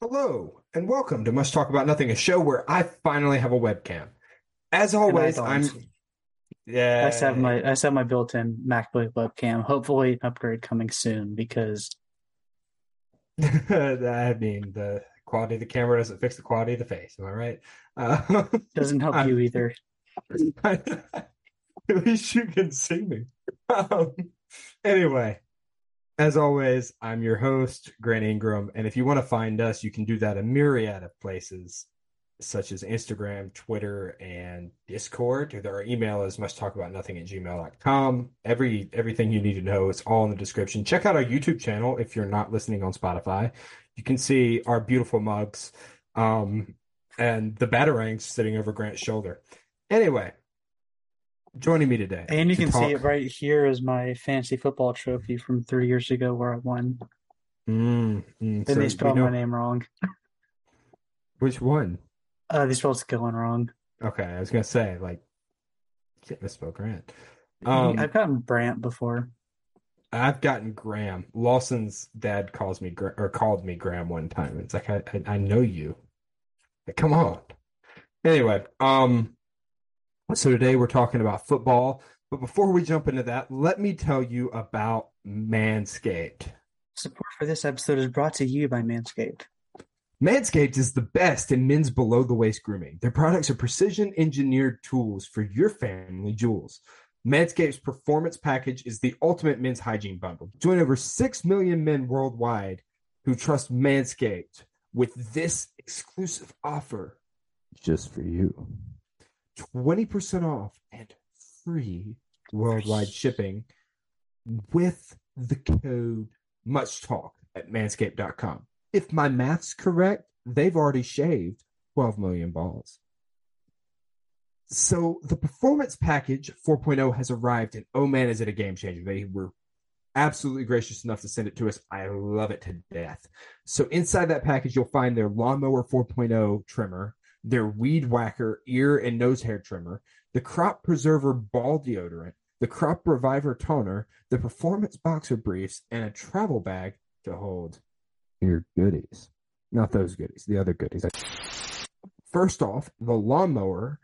Hello and welcome to Must Talk About Nothing, a show where I finally have a webcam. As always, I'm yeah. I just have my I just have my built-in MacBook webcam. Hopefully, upgrade coming soon because I mean the quality of the camera doesn't fix the quality of the face. Am I right? Uh, doesn't help you either. At least you can see me. Um, anyway, as always, I'm your host, Grant Ingram. And if you want to find us, you can do that a myriad of places, such as Instagram, Twitter, and Discord. Our email is must talk about nothing at gmail.com. Every everything you need to know is all in the description. Check out our YouTube channel if you're not listening on Spotify. You can see our beautiful mugs um, and the batarangs sitting over Grant's shoulder. Anyway, joining me today. And you to can talk... see it right here is my fancy football trophy from three years ago where I won. Mm, mm. Then so they spelled my name wrong. Which one? Uh, they spelled Skillen wrong. Okay, I was gonna say like, can't misspell Grant. Um, I've gotten Brant before. I've gotten Graham. Lawson's dad calls me or called me Graham one time. It's like I I, I know you. Like, come on. Anyway, um, so today we're talking about football. But before we jump into that, let me tell you about Manscaped. Support for this episode is brought to you by Manscaped. Manscaped is the best in men's below the waist grooming. Their products are precision engineered tools for your family jewels. Manscaped's performance package is the ultimate men's hygiene bundle. Join over 6 million men worldwide who trust Manscaped with this exclusive offer just for you. 20% off and free worldwide shipping with the code much talk at manscaped.com. If my math's correct, they've already shaved 12 million balls. So the performance package 4.0 has arrived, and oh man, is it a game changer! They were absolutely gracious enough to send it to us. I love it to death. So inside that package, you'll find their lawnmower 4.0 trimmer, their weed whacker ear and nose hair trimmer, the crop preserver ball deodorant, the crop reviver toner, the performance boxer briefs, and a travel bag to hold your goodies. Not those goodies, the other goodies. First off, the lawnmower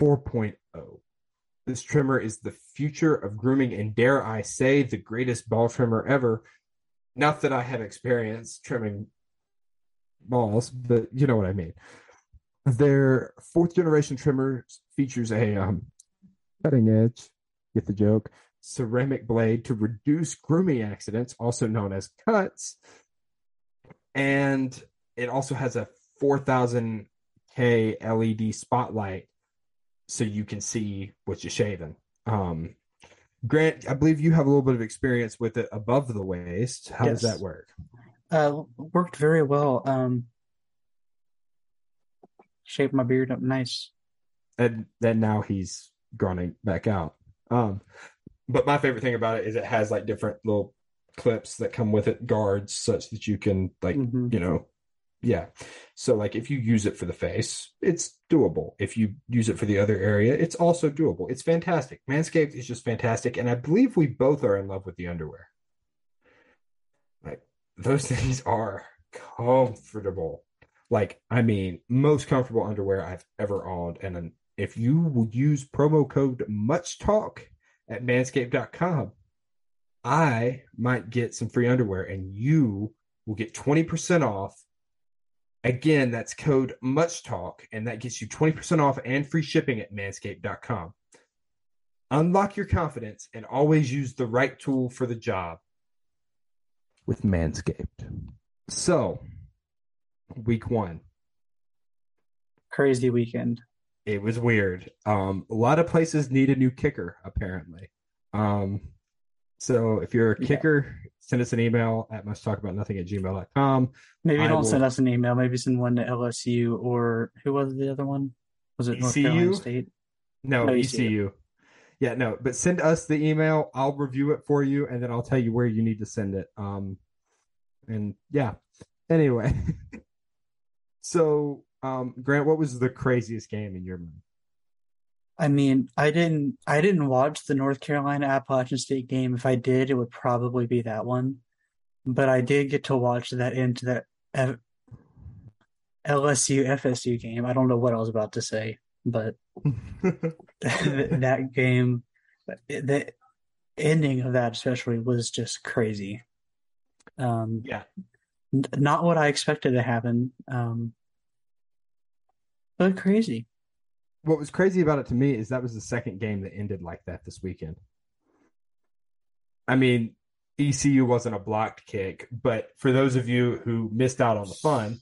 4.0. This trimmer is the future of grooming, and dare I say, the greatest ball trimmer ever. Not that I have experience trimming balls, but you know what I mean. Their fourth generation trimmer features a um, cutting edge, get the joke, ceramic blade to reduce grooming accidents, also known as cuts. And it also has a 4000K LED spotlight so you can see what you're shaving. Um, Grant, I believe you have a little bit of experience with it above the waist. How yes. does that work? Uh, worked very well. Um, shaped my beard up nice. And then now he's growing back out. Um, but my favorite thing about it is it has like different little clips that come with it, guards, such that you can like mm-hmm. you know, yeah. So like if you use it for the face, it's doable. If you use it for the other area, it's also doable. It's fantastic. Manscaped is just fantastic, and I believe we both are in love with the underwear. Like those things are comfortable like I mean, most comfortable underwear I've ever owned. And if you will use promo code Much Talk at Manscaped.com, I might get some free underwear, and you will get twenty percent off. Again, that's code Much Talk, and that gets you twenty percent off and free shipping at Manscaped.com. Unlock your confidence and always use the right tool for the job with Manscaped. So, week one. Crazy weekend. It was weird. Um, a lot of places need a new kicker, apparently. Um, so if you're a kicker, yeah. send us an email at must talk about nothing at gmail.com. Maybe I don't will... send us an email. Maybe send one to LSU or who was the other one? Was it North Carolina State? No, no ECU. ECU. Yeah, no, but send us the email. I'll review it for you, and then I'll tell you where you need to send it. Um, and yeah. Anyway, So, um, Grant, what was the craziest game in your mind? I mean, I didn't I didn't watch the North Carolina Appalachian State game. If I did, it would probably be that one. But I did get to watch that into that LSU FSU game. I don't know what I was about to say, but that game, the ending of that especially was just crazy. Um, yeah, not what I expected to happen, um, but crazy. What was crazy about it to me is that was the second game that ended like that this weekend. I mean, ECU wasn't a blocked kick, but for those of you who missed out on the fun,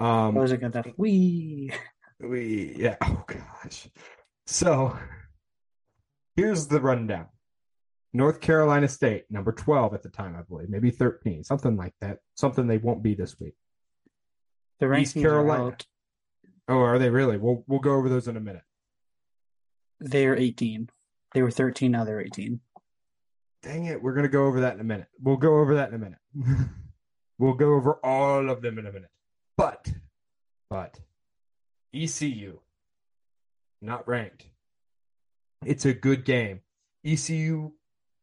um, was it that we we yeah oh gosh. So here's the rundown. North Carolina State, number 12 at the time, I believe, maybe 13, something like that. Something they won't be this week. The rankings East Carolina. Are. Oh, are they really? We'll we'll go over those in a minute. They are 18. They were 13, now they're 18. Dang it, we're gonna go over that in a minute. We'll go over that in a minute. we'll go over all of them in a minute. But but ECU, not ranked. It's a good game. ECU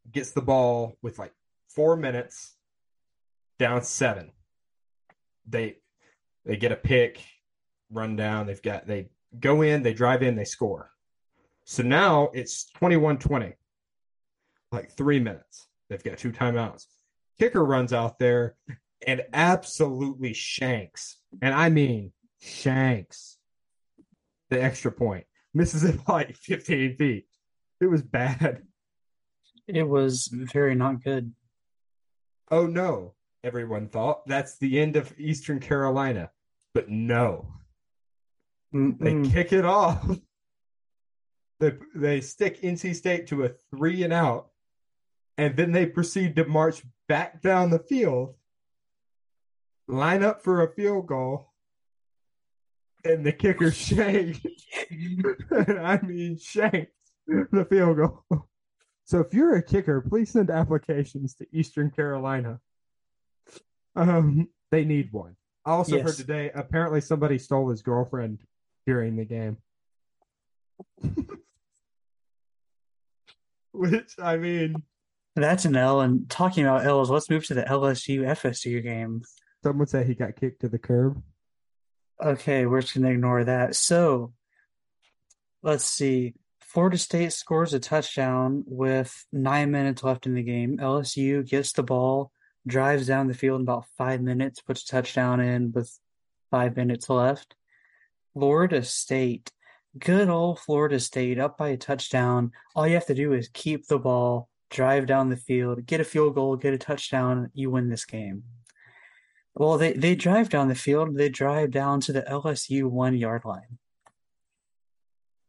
gets the ball with like four minutes, down seven. They they get a pick, run down. They've got they go in, they drive in, they score. So now it's 21-20. Like three minutes. They've got two timeouts. Kicker runs out there and absolutely shanks. And I mean shanks the extra point. Misses it like 15 feet. It was bad. It was very not good. Oh no, everyone thought that's the end of Eastern Carolina. But no. Mm-mm. They kick it off. They, they stick NC State to a three and out, and then they proceed to march back down the field, line up for a field goal, and the kicker shanked. I mean, shanked the field goal. So if you're a kicker, please send applications to Eastern Carolina. Um, they need one. I also yes. heard today apparently somebody stole his girlfriend during the game. Which I mean, that's an L. And talking about L's, let's move to the LSU FSU game. Someone said he got kicked to the curb. Okay, we're just gonna ignore that. So, let's see. Florida State scores a touchdown with nine minutes left in the game. LSU gets the ball, drives down the field in about five minutes, puts a touchdown in with five minutes left. Florida State, good old Florida State, up by a touchdown. All you have to do is keep the ball, drive down the field, get a field goal, get a touchdown, you win this game. Well, they, they drive down the field, they drive down to the LSU one yard line.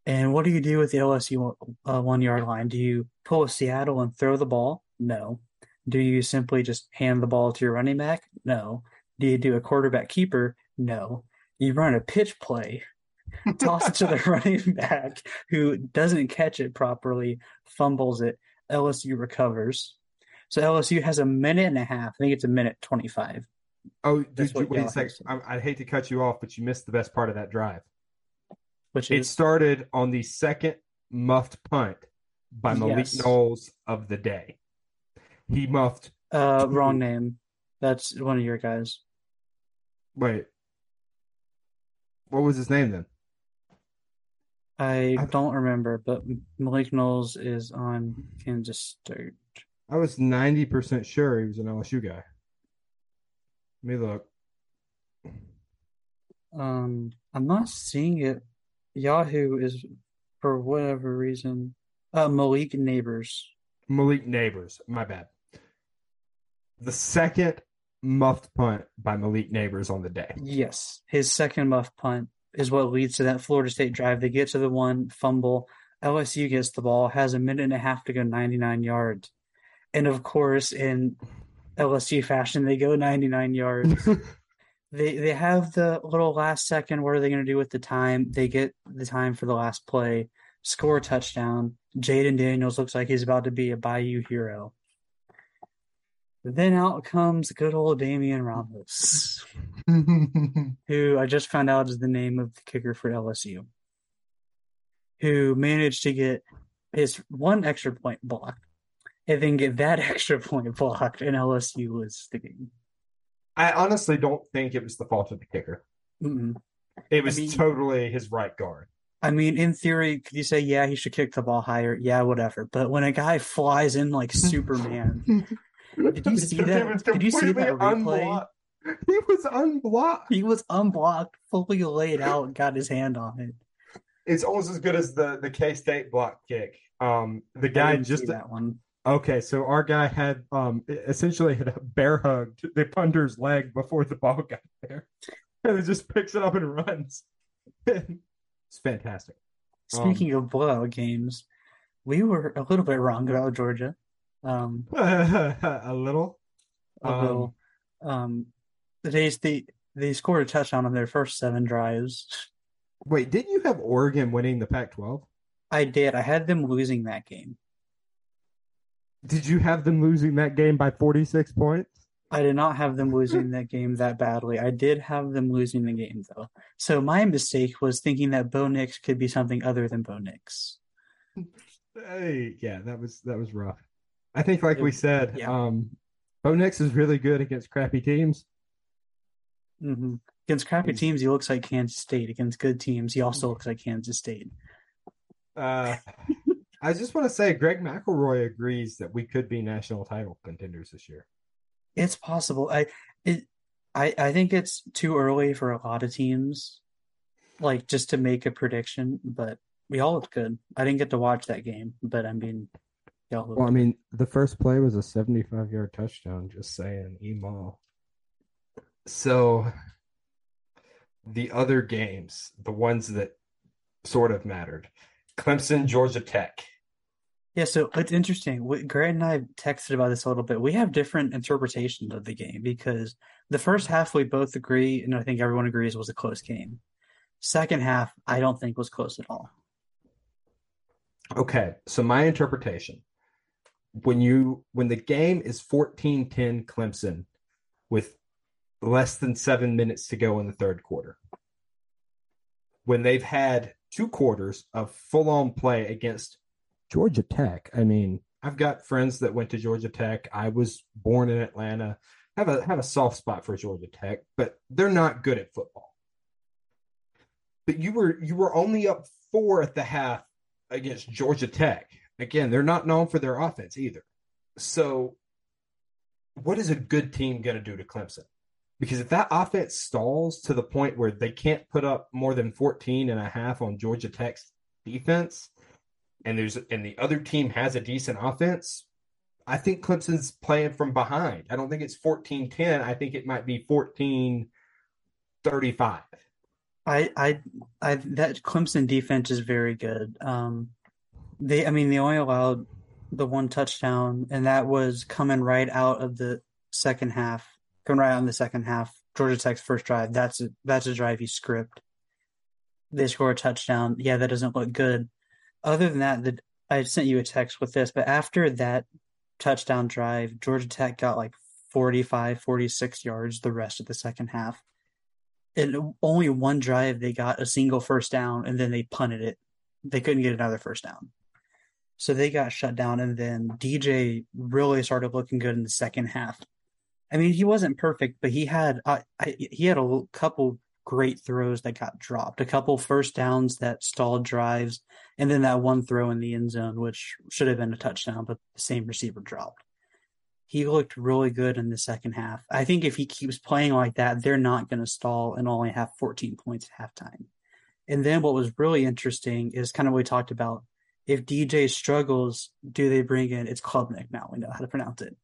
And what do you do with the LSU uh, one yard line? Do you pull a Seattle and throw the ball? No. Do you simply just hand the ball to your running back? No. Do you do a quarterback keeper? No. You run a pitch play, toss it to the running back who doesn't catch it properly, fumbles it. LSU recovers. So LSU has a minute and a half. I think it's a minute 25. Oh, did you, wait a second. I, I hate to cut you off, but you missed the best part of that drive. Which is? It started on the second muffed punt by Malik yes. Knowles of the day. He muffed. Uh, wrong name. That's one of your guys. Wait. What was his name then? I, I don't remember, but Malik Knowles is on Kansas State. I was ninety percent sure he was an LSU guy. Let me look. Um, I'm not seeing it Yahoo is for whatever reason. Uh, Malik Nabers. Malik Nabers, My bad. The second muffed punt by Malik Nabers on the day. Yes, his second muffed punt is what leads to that Florida State drive. They get to the one fumble. LSU gets the ball, has a minute and a half to go 99 yards. And of course, in LSU fashion, they go 99 yards. they they have the little last second. What are they going to do with the time? They get the time for the last play, score a touchdown. Jayden Daniels looks like he's about to be a Bayou hero. Then out comes good old Damian Ramos, who I just found out is the name of the kicker for LSU, who managed to get his one extra point blocked and then get that extra point blocked, and LSU was the game. I honestly don't think it was the fault of the kicker. Mm-mm. It was I mean- totally his right guard. I mean, in theory, could you say, yeah, he should kick the ball higher? Yeah, whatever. But when a guy flies in like Superman, Did you see that? Did you see that replay? unblocked. He was unblocked. he was unblocked, fully laid out, and got his hand on it. It's almost as good as the the K State block kick. Um, the guy just that one. Okay. So our guy had um essentially had a bear hugged the punter's leg before the ball got there, and it just picks it up and runs. it's fantastic. Speaking of blowout games, we were a little bit wrong about Georgia. Um, a little. a little. Um, they they they scored a touchdown on their first seven drives. Wait, didn't you have Oregon winning the Pac-12? I did. I had them losing that game. Did you have them losing that game by 46 points? I did not have them losing that game that badly. I did have them losing the game though. So my mistake was thinking that Bo Nix could be something other than Bo Nix. Hey, yeah, that was that was rough. I think, like we said, Yeah. um, Bo Nix is really good against crappy teams. hmm Against crappy He's- teams, he looks like Kansas State. Against good teams, he also looks like Kansas State. Uh, I just want to say, Greg McElroy agrees that we could be national title contenders this year. It's possible. I it I I think it's too early for a lot of teams, like just to make a prediction. But we all looked good. I didn't get to watch that game, but I mean, y'all looked Well, I mean, the first play was a 75 yard touchdown, just saying, Emal. So the other games, the ones that sort of mattered Clemson, Georgia Tech. Yeah, so it's interesting. Grant and I texted about this a little bit. We have different interpretations of the game because the first half we both agree, and I think everyone agrees was a close game. Second half, I don't think was close at all. Okay, so my interpretation when you when the game is 14-10 Clemson with less than 7 minutes to go in the third quarter. When they've had two quarters of full-on play against Georgia Tech. I mean, I've got friends that went to Georgia Tech. I was born in Atlanta. Have a have a soft spot for Georgia Tech, but they're not good at football. But you were you were only up 4 at the half against Georgia Tech. Again, they're not known for their offense either. So, what is a good team going to do to Clemson? Because if that offense stalls to the point where they can't put up more than 14 and a half on Georgia Tech's defense, and there's and the other team has a decent offense, I think Clemson's playing from behind. I don't think it's 14-10. I think it might be 14-35. I, I, I, that Clemson defense is very good. Um, they, I mean, they only allowed the one touchdown, and that was coming right out of the second half, coming right in the second half. Georgia Tech's first drive. That's a, that's a drive you script. They score a touchdown. Yeah, that doesn't look good. Other than that, the, I sent you a text with this, but after that touchdown drive, Georgia Tech got like 45, 46 yards the rest of the second half And only one drive they got a single first down and then they punted it. They couldn't get another first down. So they got shut down and then DJ really started looking good in the second half. I mean, he wasn't perfect, but he had uh, I, he had a couple great throws that got dropped, a couple first downs that stalled drives, and then that one throw in the end zone which should have been a touchdown, but the same receiver dropped he looked really good in the second half. I think if he keeps playing like that, they're not going to stall and only have 14 points at halftime. And then what was really interesting is kind of what we talked about. If DJ struggles, do they bring in it's Klubnik now? We know how to pronounce it.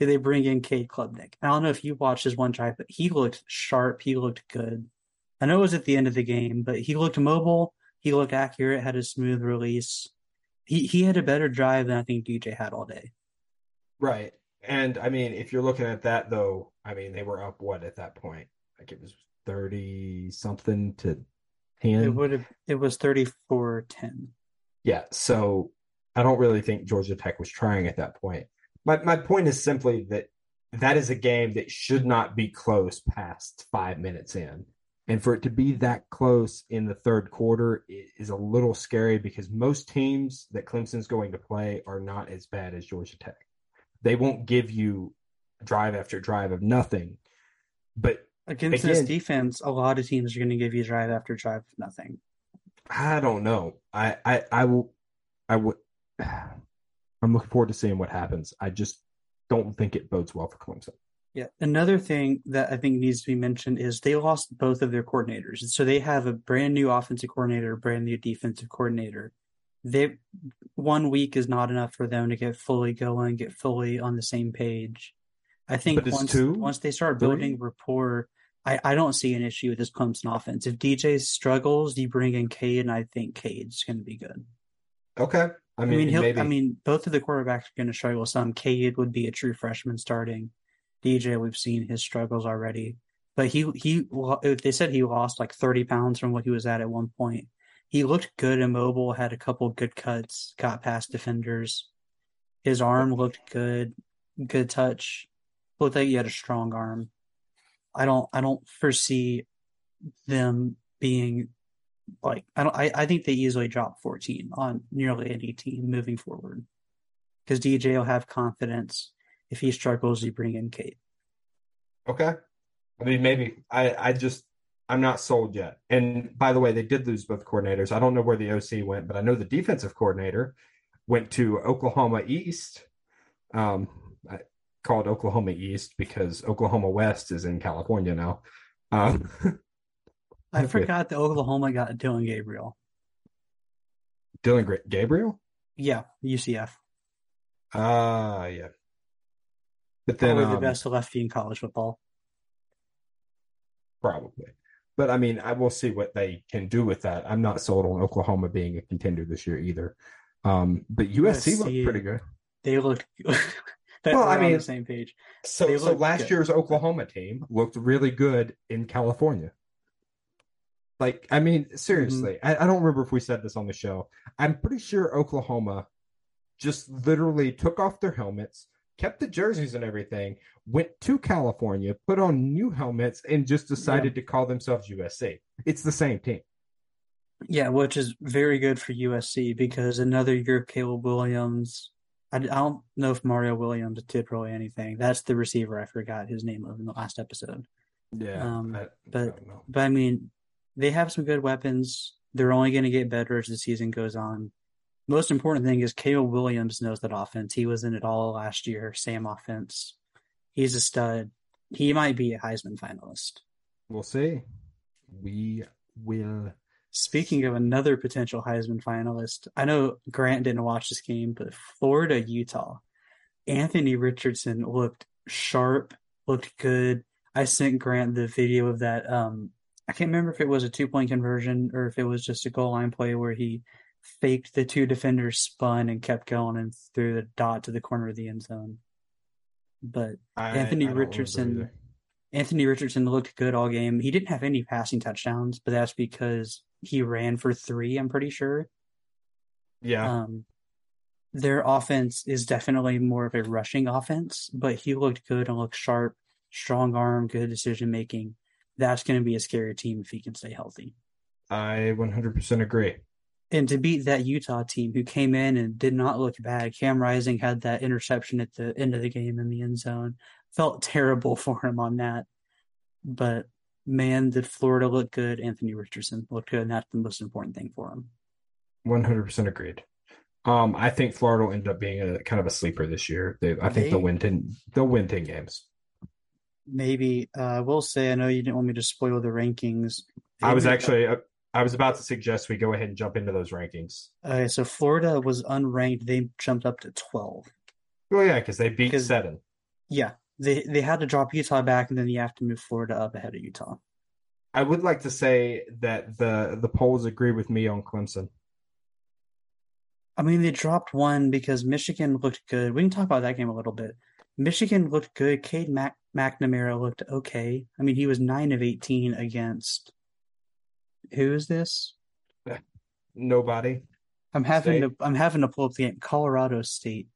Do they bring in Cade Klubnik? I don't know if you watched his one drive, but he looked sharp. He looked good. I know it was at the end of the game, but he looked mobile. He looked accurate. Had a smooth release. He he had a better drive than I think DJ had all day. Right. And I mean, if you're looking at that though, I mean, they were up what at that point? Like it was 30 something to 10. It would have. It was 34-10. Yeah. So I don't really think Georgia Tech was trying at that point. My my point is simply that that is a game that should not be close past five minutes in. And for it to be that close in the third quarter is a little scary because most teams that Clemson's going to play are not as bad as Georgia Tech. They won't give you drive after drive of nothing. But Against Again, this defense, a lot of teams are going to give you drive after drive of nothing. I don't know. I I I will I would I'm looking forward to seeing what happens. I just don't think it bodes well for Clemson. Yeah. Another thing that I think needs to be mentioned is they lost both of their coordinators. So they have a brand new offensive coordinator, brand new defensive coordinator. They one week is not enough for them to get fully going, get fully on the same page. I think once two, once they start building three? rapport, I, I don't see an issue with this Clemson offense. If DJ struggles, you bring in Cade, and I think Cade's going to be good. Okay. I mean, I mean. I mean, both of the quarterbacks are going to struggle some. Cade would be a true freshman starting. DJ, we've seen his struggles already, but he he uh, they said he lost like thirty pounds from what he was at at one point. He looked good and mobile, had a couple good cuts, got past defenders. His arm looked good, good touch. Looked like he had a strong arm. I don't I don't foresee them being like I don't I, I think they easily drop 14 on nearly any team moving forward. Because DJ will have confidence. If he struggles, you bring in Cade. Okay. I mean maybe. I, I just I'm not sold yet. And by the way, they did lose both coordinators. I don't know where the OC went, but I know the defensive coordinator went to Oklahoma East. Um, I called Oklahoma East because Oklahoma West is in California now. Um, I forgot that Oklahoma got Dillon Gabriel. Dillon Gabriel? Yeah, UCF. Ah, uh, yeah. But then Probably um, the best lefty in college football. Probably. But I mean, I will see what they can do with that. I'm not sold on Oklahoma being a contender this year either. Um, but USC, USC looked pretty good. They looked well, I mean, the same page. So, so last good. year's Oklahoma team looked really good in California. Like, I mean, seriously, mm-hmm. I, I, don't remember if we said this on the show. I'm pretty sure Oklahoma just literally took off their helmets, kept the jerseys and everything, went to California, put on new helmets, and just decided yeah. to call themselves USC. It's the same team. Yeah, which is very good for USC because another year of Caleb Williams. I, I don't know if Mario Williams did really anything. That's the receiver I forgot his name of in the last episode. Yeah, um, I, but I but I mean, they have some good weapons. They're only going to get better as the season goes on. Most important thing is Caleb Williams knows that offense. He was in it all last year, same offense. He's a stud. He might be a Heisman finalist. We'll see. We will. Speaking of another potential Heisman finalist, I know Grant didn't watch this game, but Florida, Utah. Anthony Richardson looked sharp, looked good. I sent Grant the video of that um, I can't remember if it was a two point conversion or if it was just a goal line play where he faked the two defenders, spun, and kept going and threw the dot to the corner of the end zone. But I, Anthony I Richardson, Anthony Richardson looked good all game. He didn't have any passing touchdowns, but that's because he ran for three. I'm pretty sure. Yeah. Um, their offense is definitely more of a rushing offense, but he looked good and looked sharp, strong arm, good decision making that's going to be a scary team if he can stay healthy. I 100% agree. And to beat that Utah team who came in and did not look bad, Cam Rising had that interception at the end of the game in the end zone. Felt terrible for him on that. But man, did Florida look good. Anthony Richardson looked good, and that's the most important thing for him. 100% agreed. Um, I think Florida will end up being a kind of a sleeper this year. They, I think they, they'll win ten. They'll win ten games maybe uh, I will say I know you didn't want me to spoil the rankings. I was actually uh, I was about to suggest we go ahead and jump into those rankings. Okay, so Florida was unranked. They jumped up to twelve. Oh, yeah, because they beat seven. Yeah, they they had to drop Utah back, and then you have to move Florida up ahead of Utah. I would like to say that the the polls agree with me on Clemson. I mean, they dropped one because Michigan looked good. We can talk about that game a little bit. Michigan looked good. Cade Mac- McNamara looked okay. I mean, he was nine of eighteen against. Who is this? Nobody. I'm having State. to. I'm having to pull up the game. Colorado State.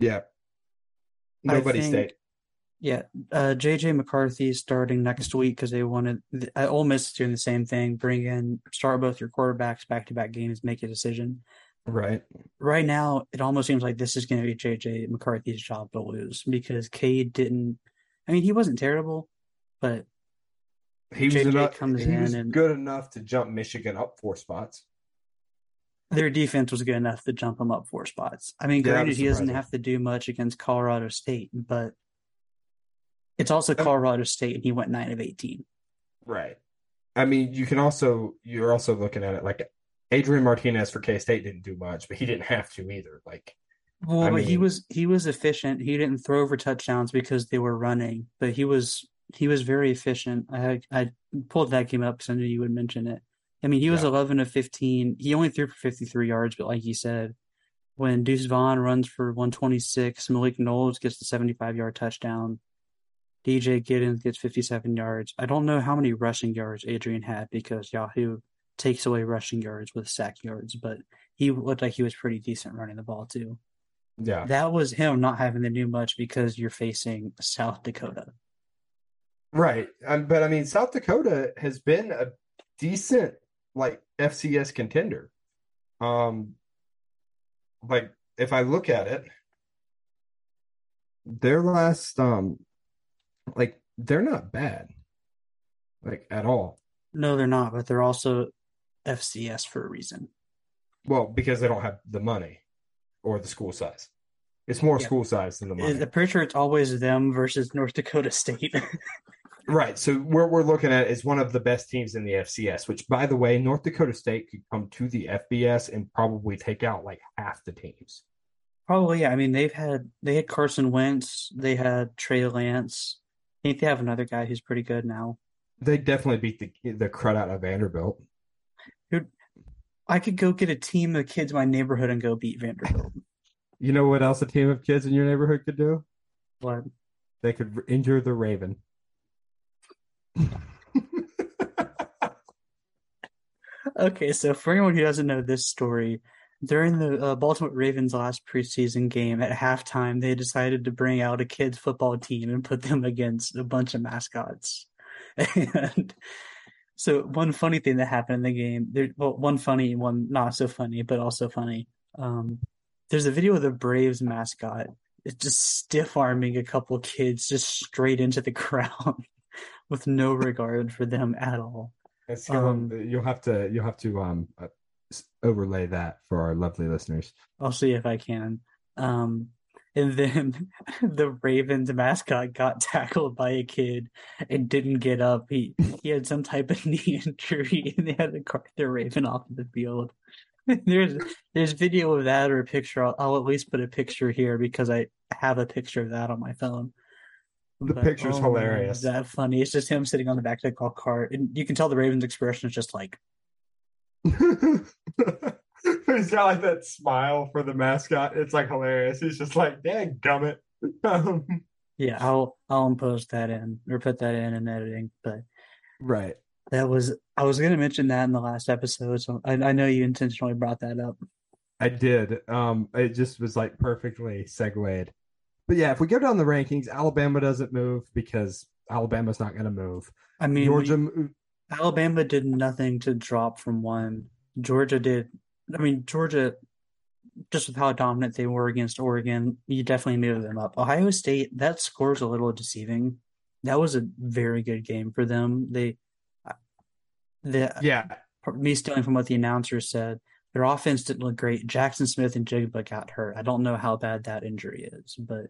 Yeah. Nobody think, State. Yeah, uh, JJ McCarthy starting next week because they wanted. Uh, Ole Miss is doing the same thing. Bring in, start both your quarterbacks back to back games, make a decision. Right. Right now, it almost seems like this is going to be JJ McCarthy's job to lose because Cade didn't. I mean, he wasn't terrible, but he was, enough, he was and, good enough to jump Michigan up four spots. Their defense was good enough to jump him up four spots. I mean, granted, he doesn't have to do much against Colorado State, but it's also Colorado State, and he went nine of eighteen. Right. I mean, you can also you're also looking at it like Adrian Martinez for K State didn't do much, but he didn't have to either. Like, well, I mean, he was he was efficient. He didn't throw over touchdowns because they were running, but he was he was very efficient. I I pulled that game up because I knew you would mention it. I mean, he was yeah. 11 of 15. He only threw for 53 yards, but like you said, when Deuce Vaughn runs for 126, Malik Knowles gets the 75 yard touchdown. DJ Giddens gets 57 yards. I don't know how many rushing yards Adrian had because Yahoo takes away rushing yards with sack yards, but he looked like he was pretty decent running the ball too. Yeah. That was him not having to do much because you're facing South Dakota. Right. Um, but I mean, South Dakota has been a decent like FCS contender. Um like if I look at it, their last um like they're not bad. Like at all. No, they're not, but they're also FCS for a reason. Well, because they don't have the money or the school size. It's more yeah. school size than the money. I'm pretty sure it's always them versus North Dakota State. right. So where we're looking at is one of the best teams in the FCS, which by the way, North Dakota State could come to the FBS and probably take out like half the teams. Probably, yeah. I mean, they've had they had Carson Wentz, they had Trey Lance. I think they have another guy who's pretty good now. They definitely beat the the crud out of Vanderbilt. Dude, I could go get a team of kids in my neighborhood and go beat Vanderbilt. You know what else a team of kids in your neighborhood could do? What? They could injure the Raven. okay, so for anyone who doesn't know this story, during the uh, Baltimore Ravens' last preseason game at halftime, they decided to bring out a kids' football team and put them against a bunch of mascots. And so, one funny thing that happened in the game, there, well, one funny, one not so funny, but also funny. Um, there's a video of the Braves mascot it's just stiff arming a couple kids just straight into the ground with no regard for them at all. Um, you'll have to you'll have to um uh, overlay that for our lovely listeners. I'll see if I can. Um, and then the Ravens mascot got tackled by a kid and didn't get up. He he had some type of knee injury, and they had to cart the Raven off the field. there's there's video of that or a picture. I'll, I'll, at least put a picture here because I have a picture of that on my phone. The but, picture's oh, hilarious. Man, that funny. It's just him sitting on the back of the golf cart, and you can tell the Ravens' expression is just like. He's got like that smile for the mascot. It's like hilarious. He's just like, "Dang gummit." yeah, I'll I'll post that in or put that in in editing, but right. That was I was going to mention that in the last episode, so I, I know you intentionally brought that up. I did. Um, it just was like perfectly segued. But yeah, if we go down the rankings, Alabama doesn't move because Alabama's not going to move. I mean, Georgia. We, Alabama did nothing to drop from one. Georgia did. I mean, Georgia, just with how dominant they were against Oregon, you definitely moved them up. Ohio State, that score's a little deceiving. That was a very good game for them. They the yeah, me stealing from what the announcer said. Their offense didn't look great. Jackson Smith-Njigba got hurt. I don't know how bad that injury is, but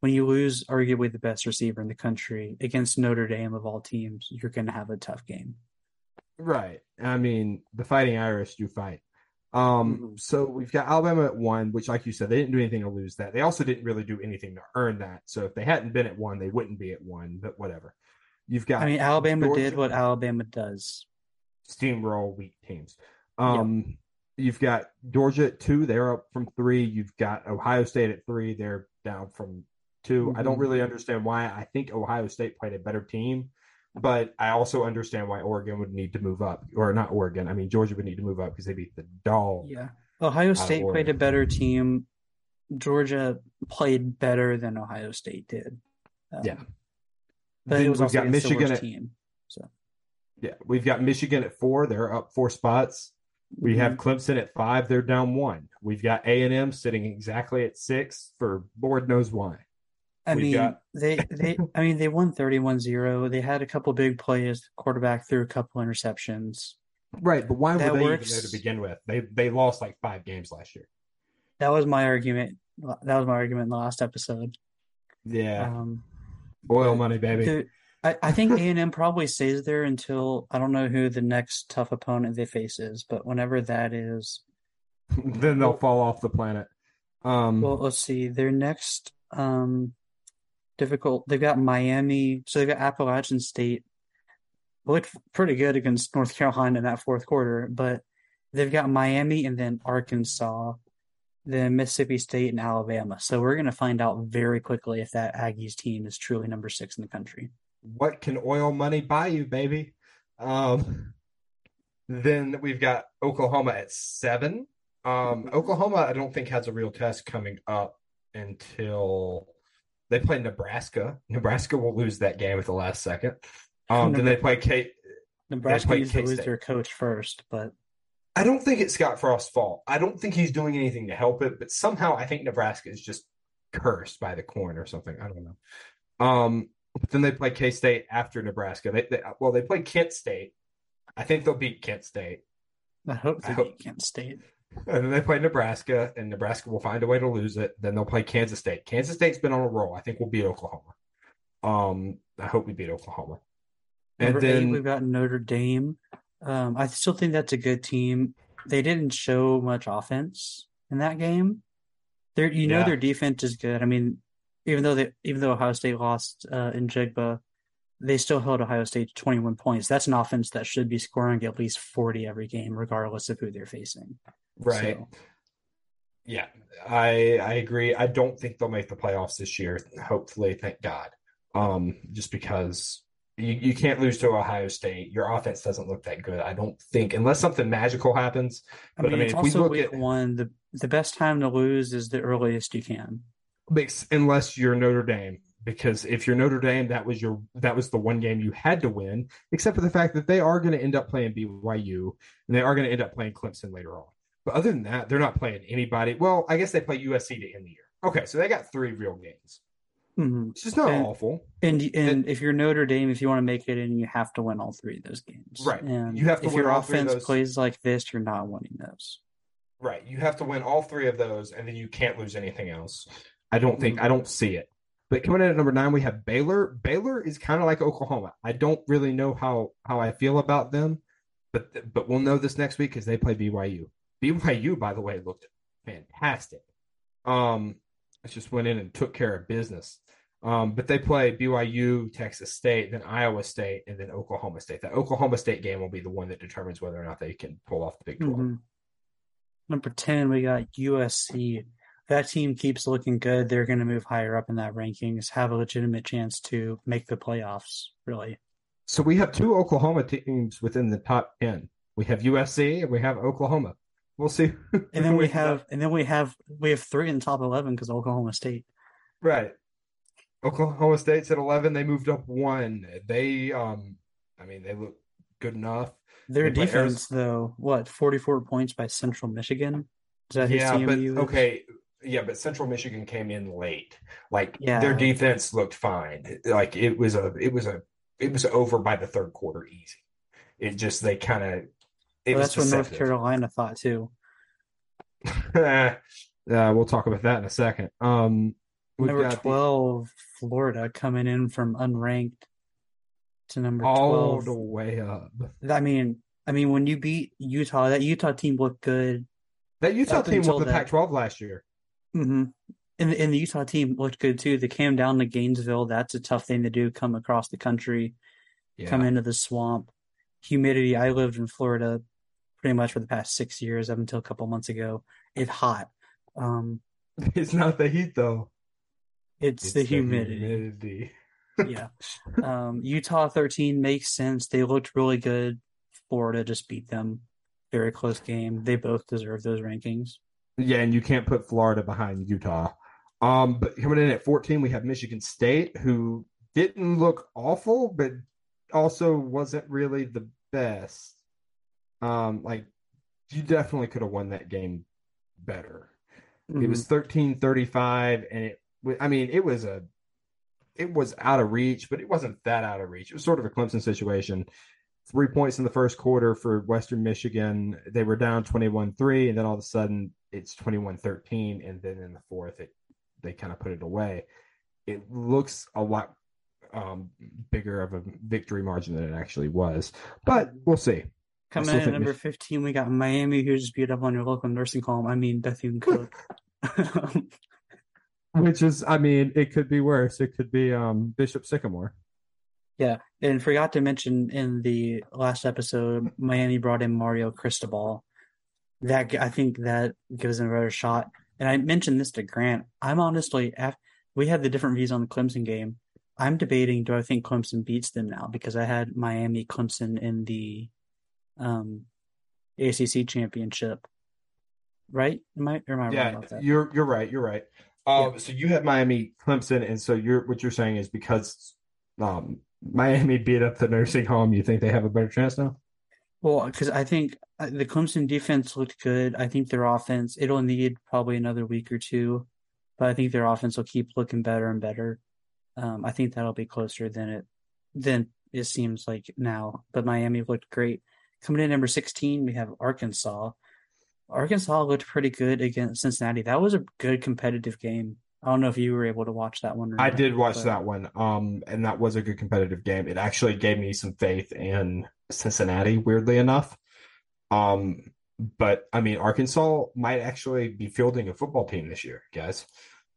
when you lose arguably the best receiver in the country against Notre Dame of all teams, you're going to have a tough game. Right. I mean, the Fighting Irish do fight. Um, mm-hmm. so we've got Alabama at one, which, like you said, they didn't do anything to lose that. They also didn't really do anything to earn that. So if they hadn't been at one, they wouldn't be at one. But whatever. You've got. I mean, Alabama Georgia. did what Alabama does steamroll weak teams. Um, yep. You've got Georgia at two; they're up from three. You've got Ohio State at three; they're down from 2 mm-hmm. I don't mm-hmm. really understand why. I think Ohio State played a better team, but I also understand why Oregon would need to move up, or not Oregon. I mean Georgia would need to move up because they beat the dog. Yeah, Ohio State played a better team. Georgia played better than Ohio State did. Um, yeah, but then it was also got Michigan at, team. So yeah, we've got Michigan at four. They're up four spots. We mm-hmm. have Clemson at five. They're down one. We've got A and M sitting exactly at six for board knows why. I mean, got... they they I mean they won 31-0. They had a couple big plays. Quarterback threw a couple interceptions. Right, but why that were they works. even there to begin with? They they lost like five games last year. That was my argument. That was my argument in the last episode. Yeah. Um, Oil money, baby. The, I, I think A and M probably stays there until I don't know who the next tough opponent they face is, but whenever that is, then they'll fall off the planet. Um, well, let's see. Their next um, difficult. They've got Miami, so they've got Appalachian State. Looked pretty good against North Carolina in that fourth quarter, but they've got Miami and then Arkansas, then Mississippi State and Alabama. So we're going to find out very quickly if that Aggies team is truly number six in the country. What can oil money buy you, baby? Um, then we've got Oklahoma at seven. Um, Oklahoma, I don't think has a real test coming up until they play Nebraska. Nebraska will lose that game at the last second. Um, then they play Kate. Nebraska needs to lose their coach first, but I don't think it's Scott Frost's fault. I don't think he's doing anything to help it, but somehow I think Nebraska is just cursed by the corn or something. I don't know. Um, but then they play K State after Nebraska. They, they, well, they play Kent State. I think they'll beat Kent State. I hope they I hope, beat Kent State. And then they play Nebraska, and Nebraska will find a way to lose it. Then they'll play Kansas State. Kansas State's been on a roll. I think we'll beat Oklahoma. Um, I hope we beat Oklahoma. And Number then eight, we've got Notre Dame. Um, I still think that's a good team. They didn't show much offense in that game. They're, you know, their defense is good. I mean, even though they, even though Ohio State lost uh, Jigba, they still held Ohio State to 21 points. That's an offense that should be scoring at least 40 every game, regardless of who they're facing. Right. So. Yeah, I I agree. I don't think they'll make the playoffs this year. Hopefully, thank God. Um, just because you, you can't lose to Ohio State. Your offense doesn't look that good. I don't think unless something magical happens. I but mean, I mean, it's also week at, one. The the best time to lose is the earliest you can. Unless you're Notre Dame, because if you're Notre Dame, that was your that was the one game you had to win. Except for the fact that they are going to end up playing BYU and they are going to end up playing Clemson later on. But other than that, they're not playing anybody. Well, I guess they play USC to end the year. Okay, so they got three real games. Mm-hmm. It's just not and, awful. And and, and if you're Notre Dame, if you want to make it in, you have to win all three of those games. Right. And you have to. If your offense plays like this, you're not winning those. Right. You have to win all three of those, and then you can't lose anything else. I don't think. Mm-hmm. I don't see it. But coming in at number nine, we have Baylor. Baylor is kind of like Oklahoma. I don't really know how how I feel about them, but but we'll know this next week because they play BYU. BYU, by the way, looked fantastic. Um, it just went in and took care of business. Um, but they play BYU, Texas State, then Iowa State, and then Oklahoma State. That Oklahoma State game will be the one that determines whether or not they can pull off the Big 12. Mm-hmm. Number 10, we got USC. That team keeps looking good. They're going to move higher up in that rankings, have a legitimate chance to make the playoffs, really. So we have two Oklahoma teams within the top 10. We have USC and we have Oklahoma. We'll see. and then we have, and then we have, we have three in top eleven because Oklahoma State. Right. Oklahoma State's at eleven. They moved up one. They, um, I mean, they look good enough. Their they defense, though, what forty-four points by Central Michigan? Is that yeah, but okay, yeah, but Central Michigan came in late. Like yeah. their defense looked fine. Like it was a, it was a, it was over by the third quarter easy. It just they kind of well, that's what North Carolina thought too. uh, we'll talk about that in a second. Um, number twelve, the... Florida coming in from unranked to number all 12. the way up. I mean, I mean, when you beat Utah, that Utah team looked good. That Utah team won the Pac-12 last year. Mm-hmm. And, and the Utah team looked good too. They came down to Gainesville. That's a tough thing to do. Come across the country, yeah. come into the swamp, humidity. I lived in Florida pretty much for the past six years up until a couple months ago. It's hot. Um, it's not the heat though. It's, it's the, the, humidity. humidity. yeah. Um, Utah 13 makes sense. They looked really good. Florida just beat them. Very close game. They both deserve those rankings. Yeah, and you can't put Florida behind Utah. Um, but coming in at 14, we have Michigan State, who didn't look awful, but also wasn't really the best. Um, like you definitely could have won that game better. Mm-hmm. It was 13-35 and it I mean, it was a it was out of reach, but it wasn't that out of reach. It was sort of a Clemson situation. Three points in the first quarter for Western Michigan. They were down 21 3, and then all of a sudden it's 21 13. And then in the fourth, it they kind of put it away. It looks a lot um, bigger of a victory margin than it actually was, but we'll see. Coming in at number 15, we got Miami, who just beat up on your local nursing home. I mean, Bethune Cook. Which is, I mean, it could be worse. It could be um, Bishop Sycamore. Yeah, and forgot to mention in the last episode, Miami brought in Mario Cristobal. That I think that gives them a better shot. And I mentioned this to Grant. I'm honestly, we had the different views on the Clemson game. I'm debating: do I think Clemson beats them now? Because I had Miami Clemson in the um, ACC championship. Right? Am I? Or am I yeah, wrong about that? You're you're right. You're right. Um, yeah. So you had Miami Clemson, and so you're what you're saying is because um, Miami beat up the nursing home, you think they have a better chance now? Well, because I think uh, the Clemson defense looked good. I think their offense it'll need probably another week or two, but I think their offense will keep looking better and better. Um, I think that'll be closer than it than it seems like now. But Miami looked great. Coming in number 16, we have Arkansas. Arkansas looked pretty good against Cincinnati. That was a good competitive game. I don't know if you were able to watch that one. I did watch but... that one, um, and that was a good competitive game. It actually gave me some faith in Cincinnati, weirdly enough. Um, but I mean, Arkansas might actually be fielding a football team this year, guys.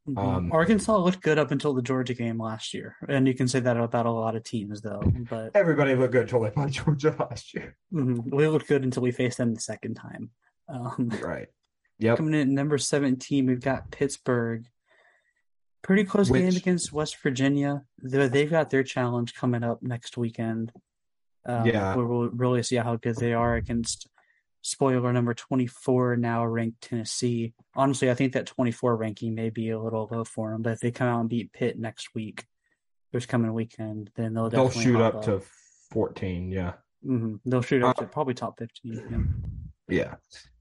Mm-hmm. Um, Arkansas looked good up until the Georgia game last year, and you can say that about a lot of teams, though. But everybody looked good until they played Georgia last year. Mm-hmm. We looked good until we faced them the second time. Um, right. Yep. Coming in at number seventeen, we've got Pittsburgh. Pretty close Which, game against West Virginia. They've got their challenge coming up next weekend. Um, yeah, we'll really see how good they are against spoiler number 24 now ranked Tennessee. Honestly, I think that 24 ranking may be a little low for them, but if they come out and beat Pitt next week, this coming weekend, then they'll they'll shoot up, up, to 14. Yeah, mm-hmm. they'll shoot up uh, to probably top 15. Yeah. yeah.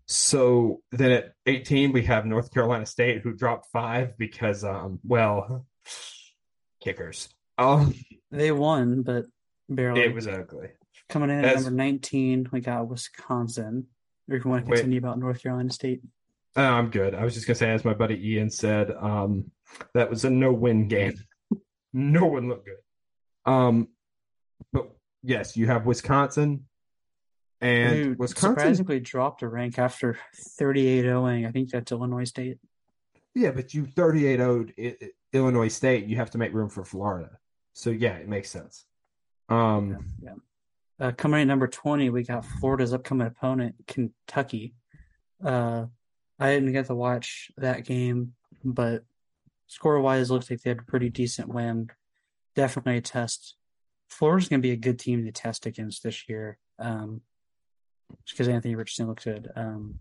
So then at 18 we have North Carolina State who dropped five because um well kickers. Um they won, but barely. It was ugly. Coming in at As, number 19, we got Wisconsin. Or if you want to continue wait, about North Carolina State. Uh, I'm good. I was just going to say, as my buddy Ian said, um, that was a no win game. no one looked good. Um, but yes, you have Wisconsin. And Dude, Wisconsin surprisingly dropped a rank after 38 0ing. I think that's Illinois State. Yeah, but you 38 0 Illinois State, you have to make room for Florida. So yeah, it makes sense. Um, yeah, yeah. Uh, coming in number 20, we got Florida's upcoming opponent, Kentucky. Uh, I didn't get to watch that game, but score wise, looks like they had a pretty decent win. Definitely a test. Florida's going to be a good team to test against this year um, because Anthony Richardson looks good. Um,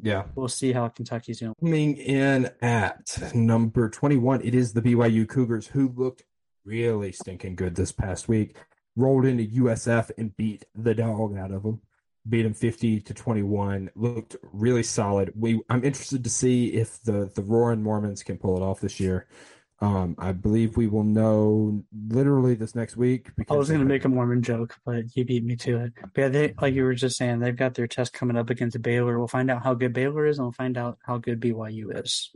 yeah. We'll see how Kentucky's doing. Coming in at number 21, it is the BYU Cougars who looked really stinking good this past week rolled into USF and beat the dog out of them. Beat them fifty to twenty one. Looked really solid. We I'm interested to see if the the Roaring Mormons can pull it off this year. Um, I believe we will know literally this next week. I was going to make a Mormon joke, but you beat me to it. But yeah, they like you were just saying, they've got their test coming up against Baylor. We'll find out how good Baylor is, and we'll find out how good BYU is.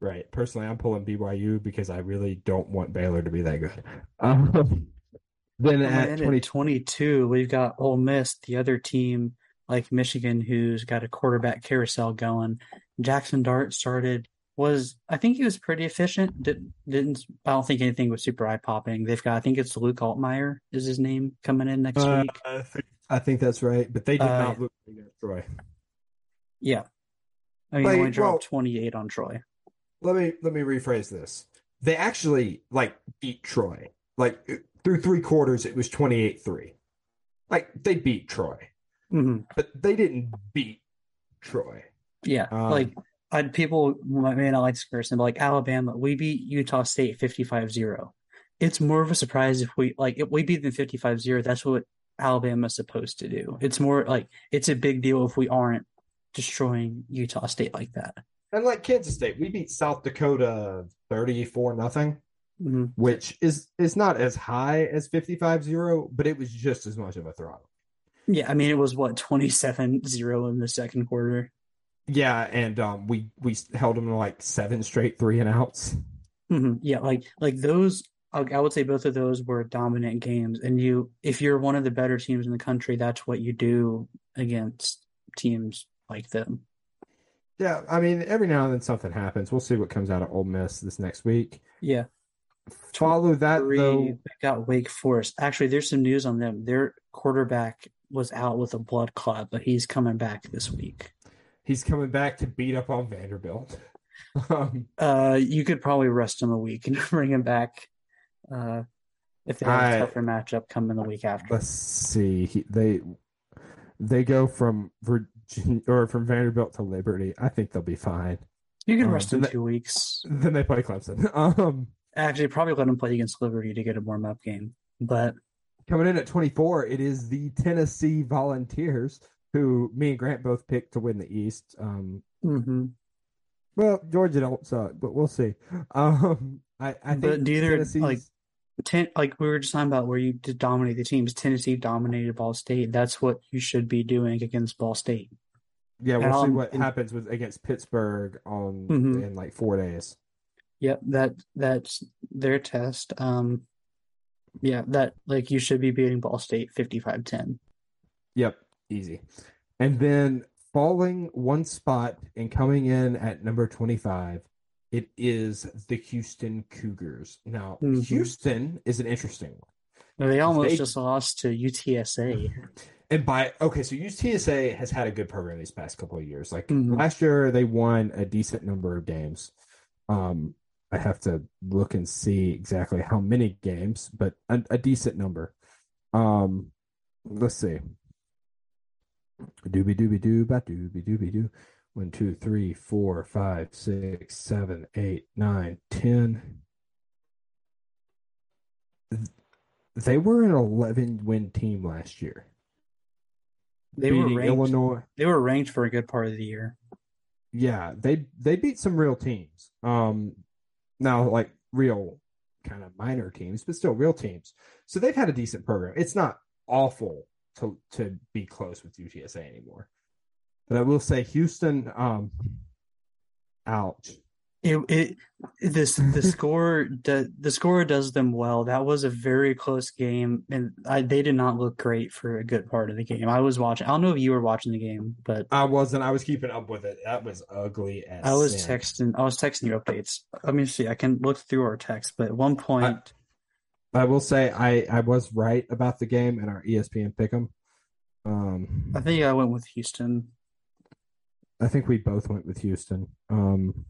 Right. Personally, I'm pulling BYU because I really don't want Baylor to be that good. Um, then at 2022, we've got Ole Miss, the other team like Michigan, who's got a quarterback carousel going. Jackson Dart started was I think he was pretty efficient. Did, didn't I don't think anything was super eye popping. They've got I think it's Luke Altmyer is his name coming in next uh, week. I think, I think, that's right, but they did uh, not look against Troy. Yeah, I mean, like, only dropped well, 28 on Troy. Let me let me rephrase this. They actually like beat Troy. Like through three quarters, it was 28 3. Like they beat Troy, mm-hmm. but they didn't beat Troy. Yeah. Um, like I, people may not like this person, but like Alabama, we beat Utah State 55 0. It's more of a surprise if we like if we beat them 55 0. That's what Alabama's supposed to do. It's more like it's a big deal if we aren't destroying Utah State like that. And like Kansas State, we beat South Dakota 34 nothing. Mm-hmm. which is is not as high as 55-0, but it was just as much of a throttle. Yeah, I mean it was what 27-0 in the second quarter. Yeah, and um, we we held them to like seven straight three and outs. Mm-hmm. Yeah, like like those. I would say both of those were dominant games, and you, if you're one of the better teams in the country, that's what you do against teams like them. Yeah, I mean, every now and then something happens. We'll see what comes out of Ole Miss this next week. Yeah. Follow that though. They got Wake Forest. Actually, there's some news on them. Their quarterback was out with a blood clot, but he's coming back this week. He's coming back to beat up on Vanderbilt. um, uh, you could probably rest him a week and bring him back. Uh, if they have I, a tougher matchup coming the week after. Let's see. He, they they go from Virginia or from Vanderbilt to Liberty. I think they'll be fine. You can um, rest in two weeks. Then they play Clemson. Um, Actually, probably let him play against Liberty to get a warm up game. But coming in at 24, it is the Tennessee Volunteers who me and Grant both picked to win the East. Um, mm-hmm. Well, Georgia don't suck, but we'll see. Um, I, I think but neither Tennessee's... like ten, like we were just talking about where you dominate the teams. Tennessee dominated Ball State. That's what you should be doing against Ball State. Yeah, we'll and see what happens with against Pittsburgh on mm-hmm. in like four days. Yep that that's their test. Um, yeah, that like you should be beating Ball State 55-10. Yep, easy. And then falling one spot and coming in at number 25, it is the Houston Cougars. Now, mm-hmm. Houston is an interesting one. They almost they, just lost to UTSA. And by okay, so UTSA has had a good program these past couple of years. Like mm-hmm. last year, they won a decent number of games. Um, I have to look and see exactly how many games, but a, a decent number. Um, let's see. Doobie doobie doo ba doobie doobie doo. One, two, three, four, five, six, seven, eight, nine, ten. They were an eleven win team last year. They were ranked, Illinois. They were ranked for a good part of the year. Yeah, they they beat some real teams. Um, now like real kind of minor teams, but still real teams. So they've had a decent program. It's not awful to to be close with UTSA anymore. But I will say Houston, um, ouch. It, it this the score the, the score does them well. That was a very close game, and I, they did not look great for a good part of the game. I was watching. I don't know if you were watching the game, but I wasn't. I was keeping up with it. That was ugly. as I was sin. texting. I was texting you updates. Let me see. I can look through our text, but at one point, I, I will say I I was right about the game and our ESPN pick'em. Um, I think I went with Houston. I think we both went with Houston. Um,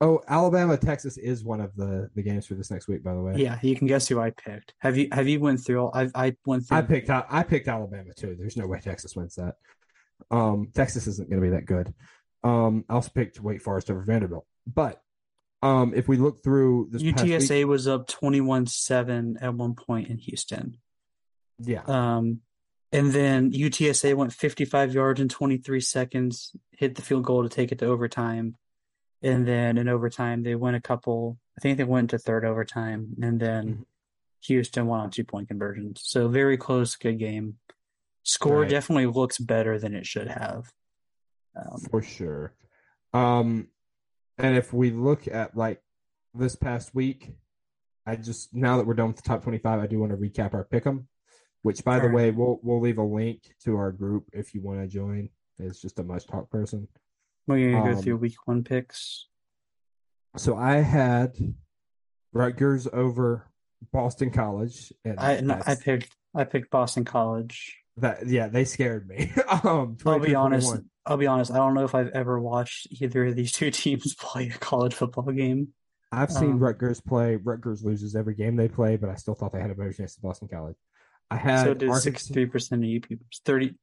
oh, Alabama, Texas is one of the the games for this next week. By the way, yeah, you can guess who I picked. Have you have you went through? I I went through. I picked I picked Alabama too. There's no way Texas wins that. Um, Texas isn't going to be that good. Um, I also picked Wake Forest over Vanderbilt, but um, if we look through this, UTSA week, was up twenty one seven at one point in Houston. Yeah. Um, and then UTSA went 55 yards in 23 seconds, hit the field goal to take it to overtime. And then in overtime, they went a couple, I think they went to third overtime. And then mm-hmm. Houston won on two point conversions. So very close, good game. Score right. definitely looks better than it should have. Um, For sure. Um, and if we look at like this past week, I just now that we're done with the top 25, I do want to recap our pick 'em. Which, by All the right. way, we'll we'll leave a link to our group if you want to join. It's just a must talk person. We're gonna um, go through week one picks. So I had Rutgers over Boston College. I no, I picked I picked Boston College. That yeah, they scared me. um, I'll be honest. I'll be honest. I don't know if I've ever watched either of these two teams play a college football game. I've seen um, Rutgers play. Rutgers loses every game they play, but I still thought they had a better chance than Boston College. I had so did sixty three percent of you people 30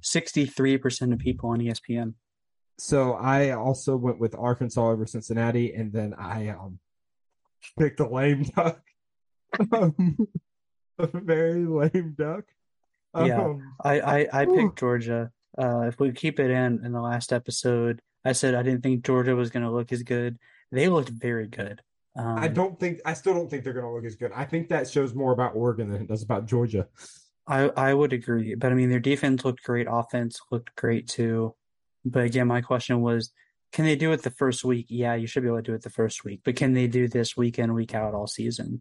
63 percent of people on ESPN. So I also went with Arkansas over Cincinnati, and then I um picked a lame duck. a very lame duck. Yeah, um, I, I I picked Georgia. Uh, if we keep it in in the last episode, I said I didn't think Georgia was going to look as good. They looked very good. Um, I don't think I still don't think they're going to look as good. I think that shows more about Oregon than it does about Georgia. I I would agree, but I mean their defense looked great, offense looked great too. But again, my question was, can they do it the first week? Yeah, you should be able to do it the first week, but can they do this week in week out all season?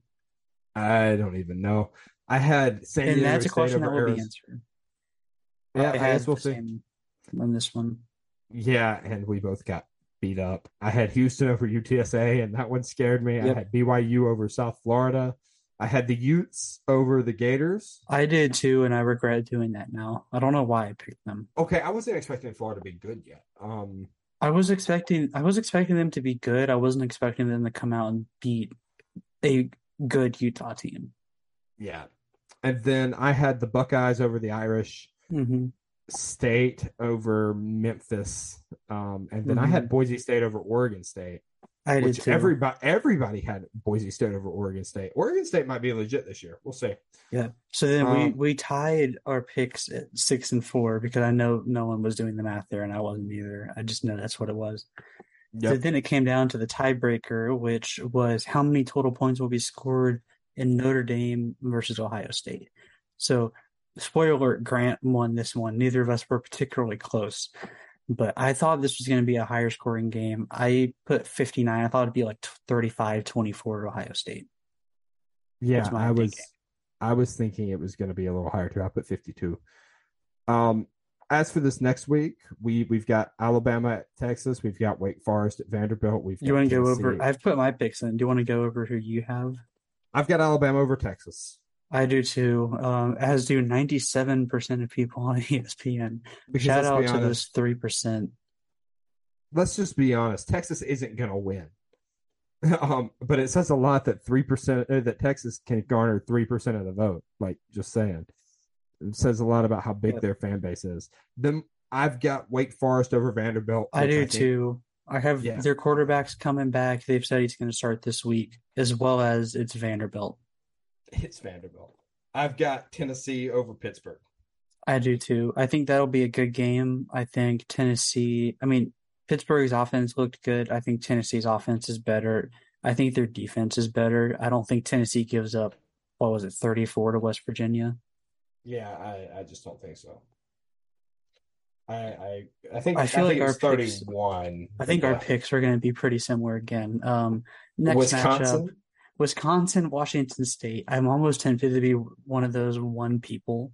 I don't even know. I had San and Diego that's a State question that will be answered. Yeah, I, had guess we'll see. on this one. Yeah, and we both got beat up. I had Houston over UTSA, and that one scared me. I had BYU over South Florida. I had the Utes over the Gators. I did too, and I regret doing that now. I don't know why I picked them. Okay, I wasn't expecting Florida to be good yet. Um, I was expecting I was expecting them to be good. I wasn't expecting them to come out and beat a good Utah team. yeah, and then I had the Buckeyes over the Irish. hmm State over Memphis, um, and then I had Boise State over Oregon State. I did too. everybody everybody had Boise State over Oregon State. Oregon State might be legit this year. We'll see. Yeah. So then we Um, we tied our picks at six and four because I know no one was doing the math there and I wasn't either. I just know that's what it was. So Yep. then it came down to the tiebreaker, which was how many total points will be scored in Notre Dame versus Ohio State. So, spoiler alert, Grant won this one. Neither of us were particularly close, but I thought this was going to be a higher scoring game. I put 59. I thought it'd be like 35 24 to Ohio State. Yeah, I was thinking. I was thinking it was going to be a little higher too. I put 52. Um as for this next week, we we've got Alabama at Texas, we've got Wake Forest at Vanderbilt, we've You want to go over? I've put my picks in. Do you want to go over who you have? I've got Alabama over Texas. I do too, um, as do 97% of people on ESPN. Because Shout out to honest, those 3%. let's just be honest. Texas isn't going to win. Um, but it says a lot that three percent uh, that Texas can garner three percent of the vote. Like just saying, it says a lot about how big Yep. their fan base is. Then I've got Wake Forest over Vanderbilt. I do think- too. I have Yeah. their quarterbacks coming back. They've said he's going to start this week, as well as it's Vanderbilt. It's Vanderbilt. I've got Tennessee over Pittsburgh. I do too. I think that'll be a good game. I think Tennessee, I mean, Pittsburgh's offense looked good. I think Tennessee's offense is better. I think their defense is better. I don't think Tennessee gives up, what was it, 34 to West Virginia? Yeah, I, I just don't think so. I I, I think I feel like think our it's picks- thirty-one. I think our picks are going to be pretty similar again. Um, next Wisconsin. matchup, Wisconsin, Washington State. I'm almost tempted to be one of those one people,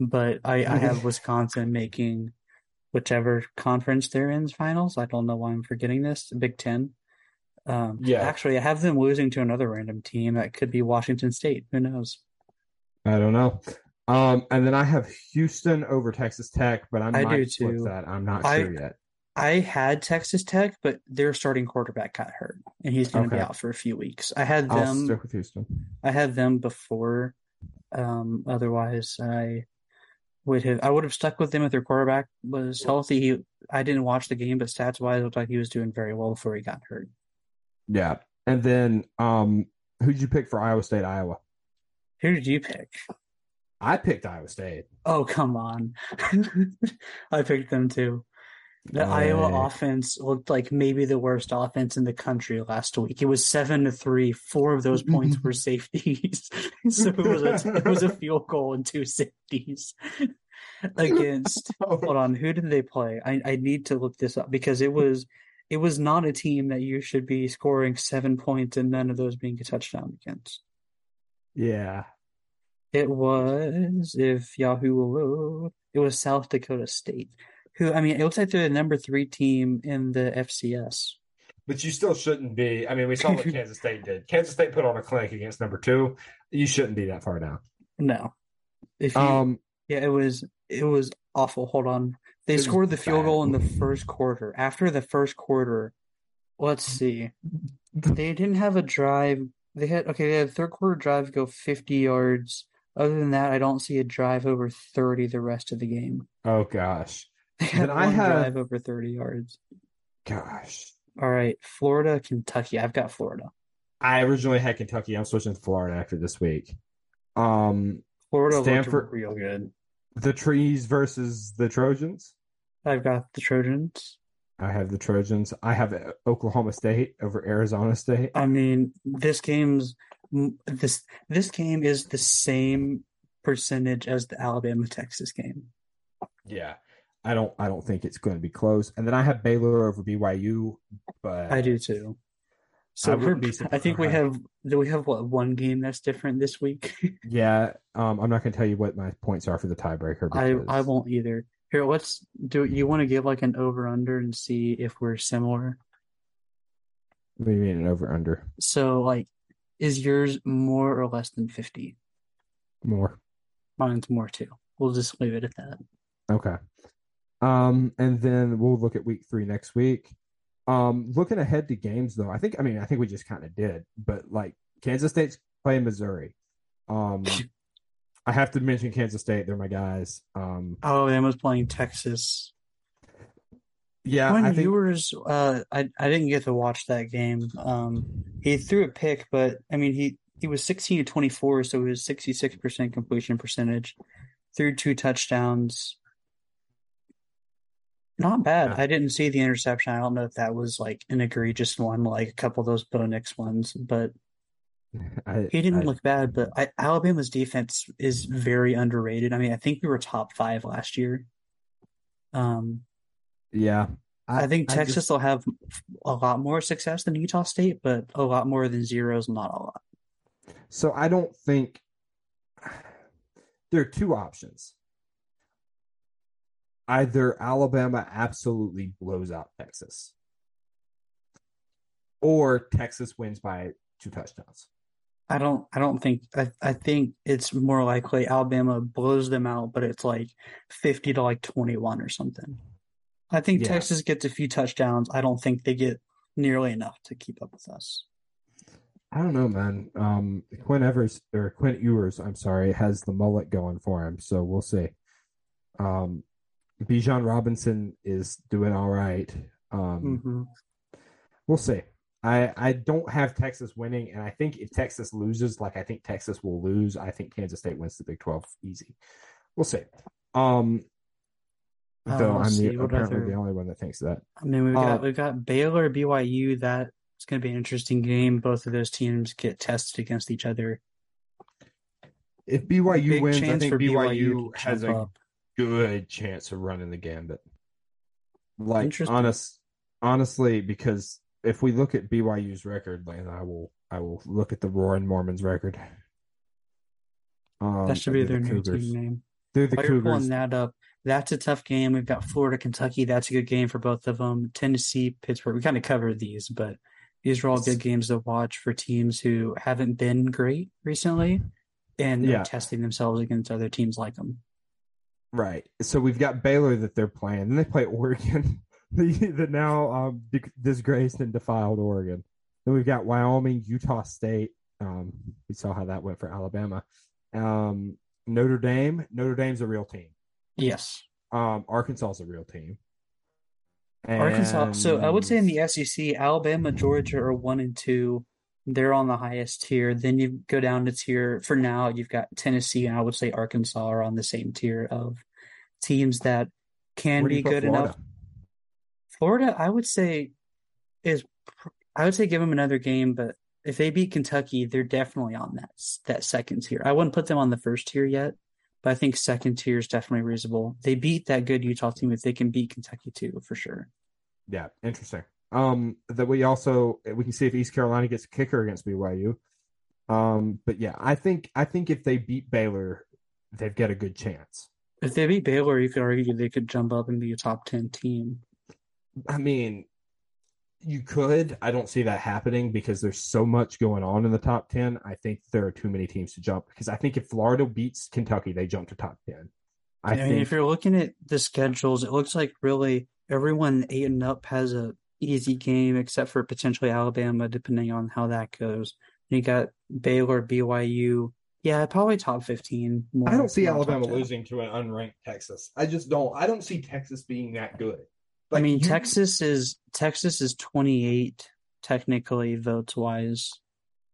but I, I have Wisconsin making whichever conference they're in finals. I don't know why I'm forgetting this. Big Ten. Um, Yeah. actually, I have them losing to another random team that could be Washington State. Who knows? I don't know. Um, and then I have Houston over Texas Tech, but I I do too. that. I'm not I- sure yet. I had Texas Tech, but their starting quarterback got hurt, and he's going to be out for a few weeks. I had I'll them. stick with Houston. I had them before. Um, otherwise, I would have I would have stuck with them if their quarterback was healthy. He I didn't watch the game, but stats wise, it looked like he was doing very well before he got hurt. Yeah. And then um who'd you pick for Iowa State, Iowa? Who did you pick? I picked Iowa State. Oh, come on. I picked them too. The Hey. Iowa offense looked like maybe the worst offense in the country last week. It was seven to three. Four of those points were safeties. so it was a, it was a field goal and two safeties against oh. hold on who did they play I, I need to look this up because it was it was not a team that you should be scoring seven points and none of those being a touchdown against Yeah. it was if yahoo will load it was south dakota state who i mean it looks like they're the number three team in the fcs But you still shouldn't be. I mean, we saw what Kansas State did. Kansas State put on a clinic against number two. You shouldn't be that far down. no if you Um, yeah it was it was awful hold on they scored the field bad. goal in the first quarter after the first quarter let's see They didn't have a drive. They had okay, they had a third quarter drive go 50 yards. Other than that, I don't see a drive over 30 the rest of the game. oh gosh, They had I have- drive over 30 yards. gosh. All right, Florida, Kentucky. I've got Florida. I originally had Kentucky. I'm switching to Florida after this week. Um, Florida Stanford- looked real good. the trees versus the Trojans. I've got the Trojans. I have the Trojans. I have Oklahoma State over Arizona State. I mean, this game's this this game is the same percentage as the Alabama Texas game. Yeah. I don't I don't think it's going to be close. And then I have Baylor over BYU, but I do too. So I, I think we have do we have what one game that's different this week? yeah, um, I'm not going to tell you what my points are for the tiebreaker. Because... I I won't either. Here, let's do. You want to give like an over under and see if we're similar? What do you mean an over under? So like, is yours more or less than fifty? More. Mine's more too. We'll just leave it at that. Okay. Um, and then we'll look at week three next week. Um, looking ahead to games though, I think I mean I think we just kind of did, but like Kansas State's playing Missouri. Um, I have to mention Kansas State; they're my guys. Um, oh, and was playing Texas. Yeah, when I think... viewers, uh, I I didn't get to watch that game. Um, he threw a pick, but I mean he he was sixteen to twenty four, so it was sixty six percent completion percentage. Threw two touchdowns. Not bad. Yeah. I didn't see the interception. I don't know if that was like an egregious one, like a couple of those Bo Nix ones, but I, he didn't I, look bad. But I, Alabama's defense is very underrated. I mean, I think we were top five last year. Um, yeah, I, think Texas just, will have a lot more success than Utah State, but a lot more than zeros, not a lot. So I don't think there are two options either Alabama absolutely blows out Texas or Texas wins by two touchdowns. I don't I don't think I, I think it's more likely Alabama blows them out, but it's like fifty to like twenty one or something. I think yeah. Texas gets a few touchdowns. I don't think they get nearly enough to keep up with us. I don't know, man. Um, Quinn Evers or Quinn Ewers, I'm sorry, has the mullet going for him, so we'll see. Um, Bijan Robinson is doing all right. Um, mm-hmm. We'll see. I I don't have Texas winning, and I think if Texas loses, like I think Texas will lose, I think Kansas State wins the Big Twelve easy. We'll see. Um, uh, though I'm the, apparently the only one that thinks that. I mean, we've got uh, we've got Baylor, BYU. That it's going to be an interesting game. Both of those teams get tested against each other. If BYU wins, I think BYU, BYU has a up good chance of running the gambit. Like honest, honestly, because if we look at BYU's record, and I will, I will look at the Roaring Mormons record. Um, that should be their the new team name. They're the While Cougars. pulling that up, that's a tough game. We've got Florida, Kentucky. That's a good game for both of them. Tennessee, Pittsburgh. We kind of covered these, but these are all good games to watch for teams who haven't been great recently and yeah. testing themselves against other teams like them. Right. So we've got Baylor that they're playing, and they play Oregon, the, the now um, disgraced and defiled Oregon. Then we've got Wyoming, Utah State. Um, we saw how that went for Alabama. Um, Notre Dame. Notre Dame's a real team. Yes. Um, Arkansas is a real team. And... Arkansas. So I would say in the SEC, Alabama, Georgia are one and two. They're on the highest tier. Then you go down to tier for now. You've got Tennessee and I would say Arkansas are on the same tier of teams that can be good Florida? enough. Florida, I would say, is I would say give them another game, but if they beat Kentucky, they're definitely on that that second tier. I wouldn't put them on the first tier yet, but I think second tier is definitely reasonable. They beat that good Utah team if they can beat Kentucky too, for sure. Yeah, interesting. Um, that we also we can see if East Carolina gets a kicker against BYU. Um, but yeah, I think I think if they beat Baylor, they've got a good chance. If they beat Baylor, you could argue they could jump up and be a top ten team. I mean, you could. I don't see that happening because there's so much going on in the top ten. I think there are too many teams to jump because I think if Florida beats Kentucky, they jump to top ten. I, I mean, if you're looking at the schedules, it looks like really everyone eight and up has a easy game except for potentially Alabama, depending on how that goes. You got Baylor, BYU. Yeah, probably top fifteen. I don't see Alabama losing to an unranked Texas. I just don't. I don't see Texas being that good. Like, I mean, you... Texas is Texas is twenty eight technically votes wise.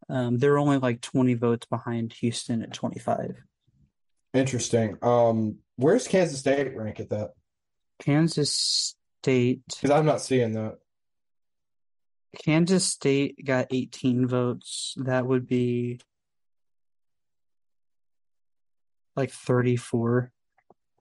Um, they're only like twenty votes behind Houston at twenty five. Interesting. Um, where's Kansas State rank at that? Kansas State. Because I'm not seeing that. Kansas State got 18 votes. That would be like 34.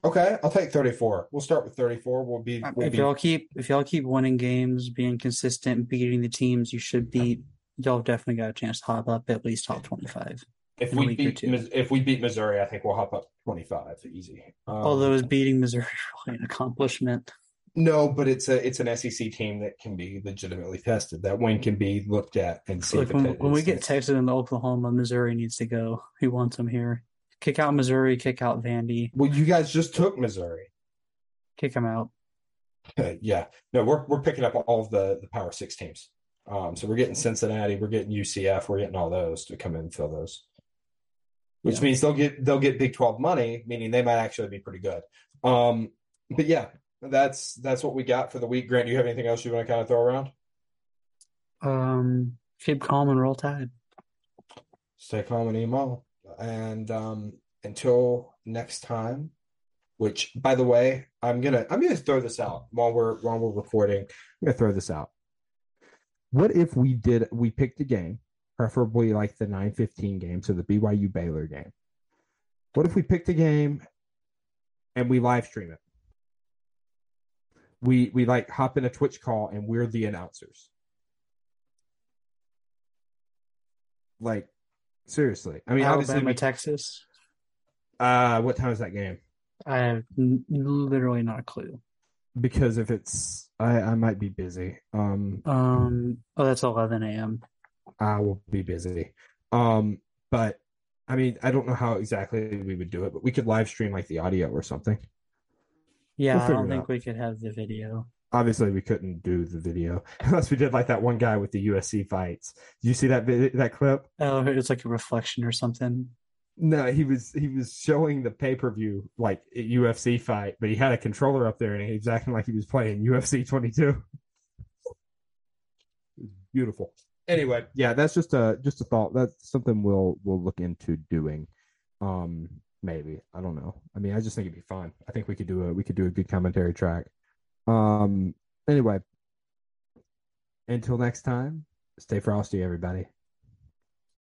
Okay, I'll take 34. We'll start with 34. We'll be. We'll if be... y'all keep if y'all keep winning games, being consistent, beating the teams you should beat, y'all definitely got a chance to hop up at least top 25. If we beat if we beat Missouri, I think we'll hop up 25 easy. Um, Although is beating Missouri really an accomplishment? No, but it's a it's an SEC team that can be legitimately tested. That win can be looked at and see. Look, when, when we get Texas into Oklahoma, Missouri needs to go. Who wants them here? Kick out Missouri, kick out Vandy. Well, you guys just took Missouri. Kick them out. yeah, no, we're we're picking up all of the the Power Six teams. Um, so we're getting Cincinnati, we're getting UCF, we're getting all those to come in and fill those. Which yeah. means they'll get they'll get Big Twelve money, meaning they might actually be pretty good. Um, but yeah, that's that's what we got for the week. Grant, do you have anything else you want to kind of throw around? Um, keep calm and roll tide. Stay calm and EMAW. And um, until next time, which by the way, I'm gonna I'm gonna throw this out while we're while we're recording. I'm gonna throw this out. What if we did we picked a game, preferably like the 915 game, so the BYU Baylor game. What if we picked a game and we live stream it? We we like hop in a Twitch call and we're the announcers. Like Seriously, I mean, Alabama, obviously, we, Texas. Uh, what time is that game? I have n- literally not a clue. Because if it's, I I might be busy. Um, um, oh, that's eleven a.m. I will be busy. Um, but I mean, I don't know how exactly we would do it, but we could live stream like the audio or something. Yeah, we'll I don't think out. we could have the video obviously we couldn't do the video unless we did like that one guy with the UFC fights. Did you see that that clip? Oh, it's like a reflection or something. No, he was he was showing the pay per view like UFC fight, but he had a controller up there and he was acting like he was playing UFC 22. Beautiful. Anyway, yeah, that's just a just a thought. That's something we'll we'll look into doing. Um, maybe I don't know. I mean, I just think it'd be fun. I think we could do a we could do a good commentary track. Um, anyway, until next time, stay frosty, everybody.